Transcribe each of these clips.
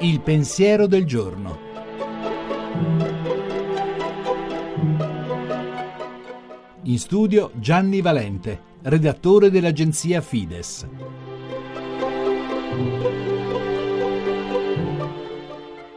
Il pensiero del giorno. In studio Gianni Valente, redattore dell'agenzia Fides.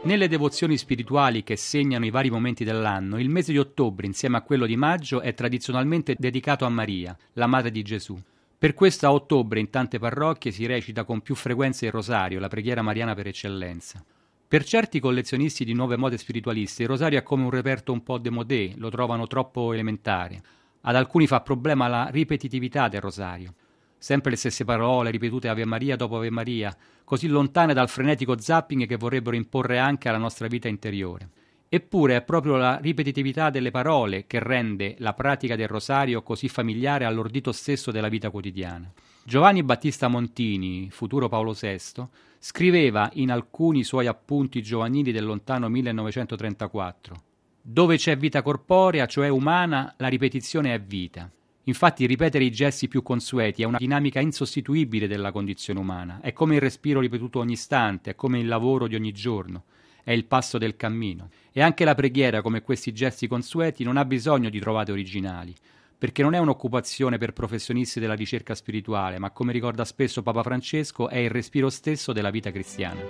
Nelle devozioni spirituali che segnano i vari momenti dell'anno, il mese di ottobre, insieme a quello di maggio, è tradizionalmente dedicato a Maria, la madre di Gesù. Per questo a ottobre in tante parrocchie si recita con più frequenza il rosario, la preghiera mariana per eccellenza. Per certi collezionisti di nuove mode spiritualiste il rosario è come un reperto un po' demodé, lo trovano troppo elementare. Ad alcuni fa problema la ripetitività del rosario. Sempre le stesse parole ripetute Ave Maria dopo Ave Maria, così lontane dal frenetico zapping che vorrebbero imporre anche alla nostra vita interiore. Eppure è proprio la ripetitività delle parole che rende la pratica del rosario così familiare all'ordito stesso della vita quotidiana. Giovanni Battista Montini, futuro Paolo VI, scriveva in alcuni suoi appunti giovanili del lontano 1934 Dove c'è vita corporea, cioè umana, la ripetizione è vita. Infatti ripetere i gesti più consueti è una dinamica insostituibile della condizione umana, è come il respiro ripetuto ogni istante, è come il lavoro di ogni giorno è il passo del cammino. E anche la preghiera, come questi gesti consueti, non ha bisogno di trovate originali, perché non è un'occupazione per professionisti della ricerca spirituale, ma come ricorda spesso Papa Francesco, è il respiro stesso della vita cristiana.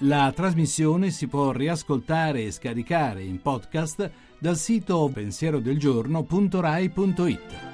La trasmissione si può riascoltare e scaricare in podcast dal sito pensierodelgiorno.rai.it.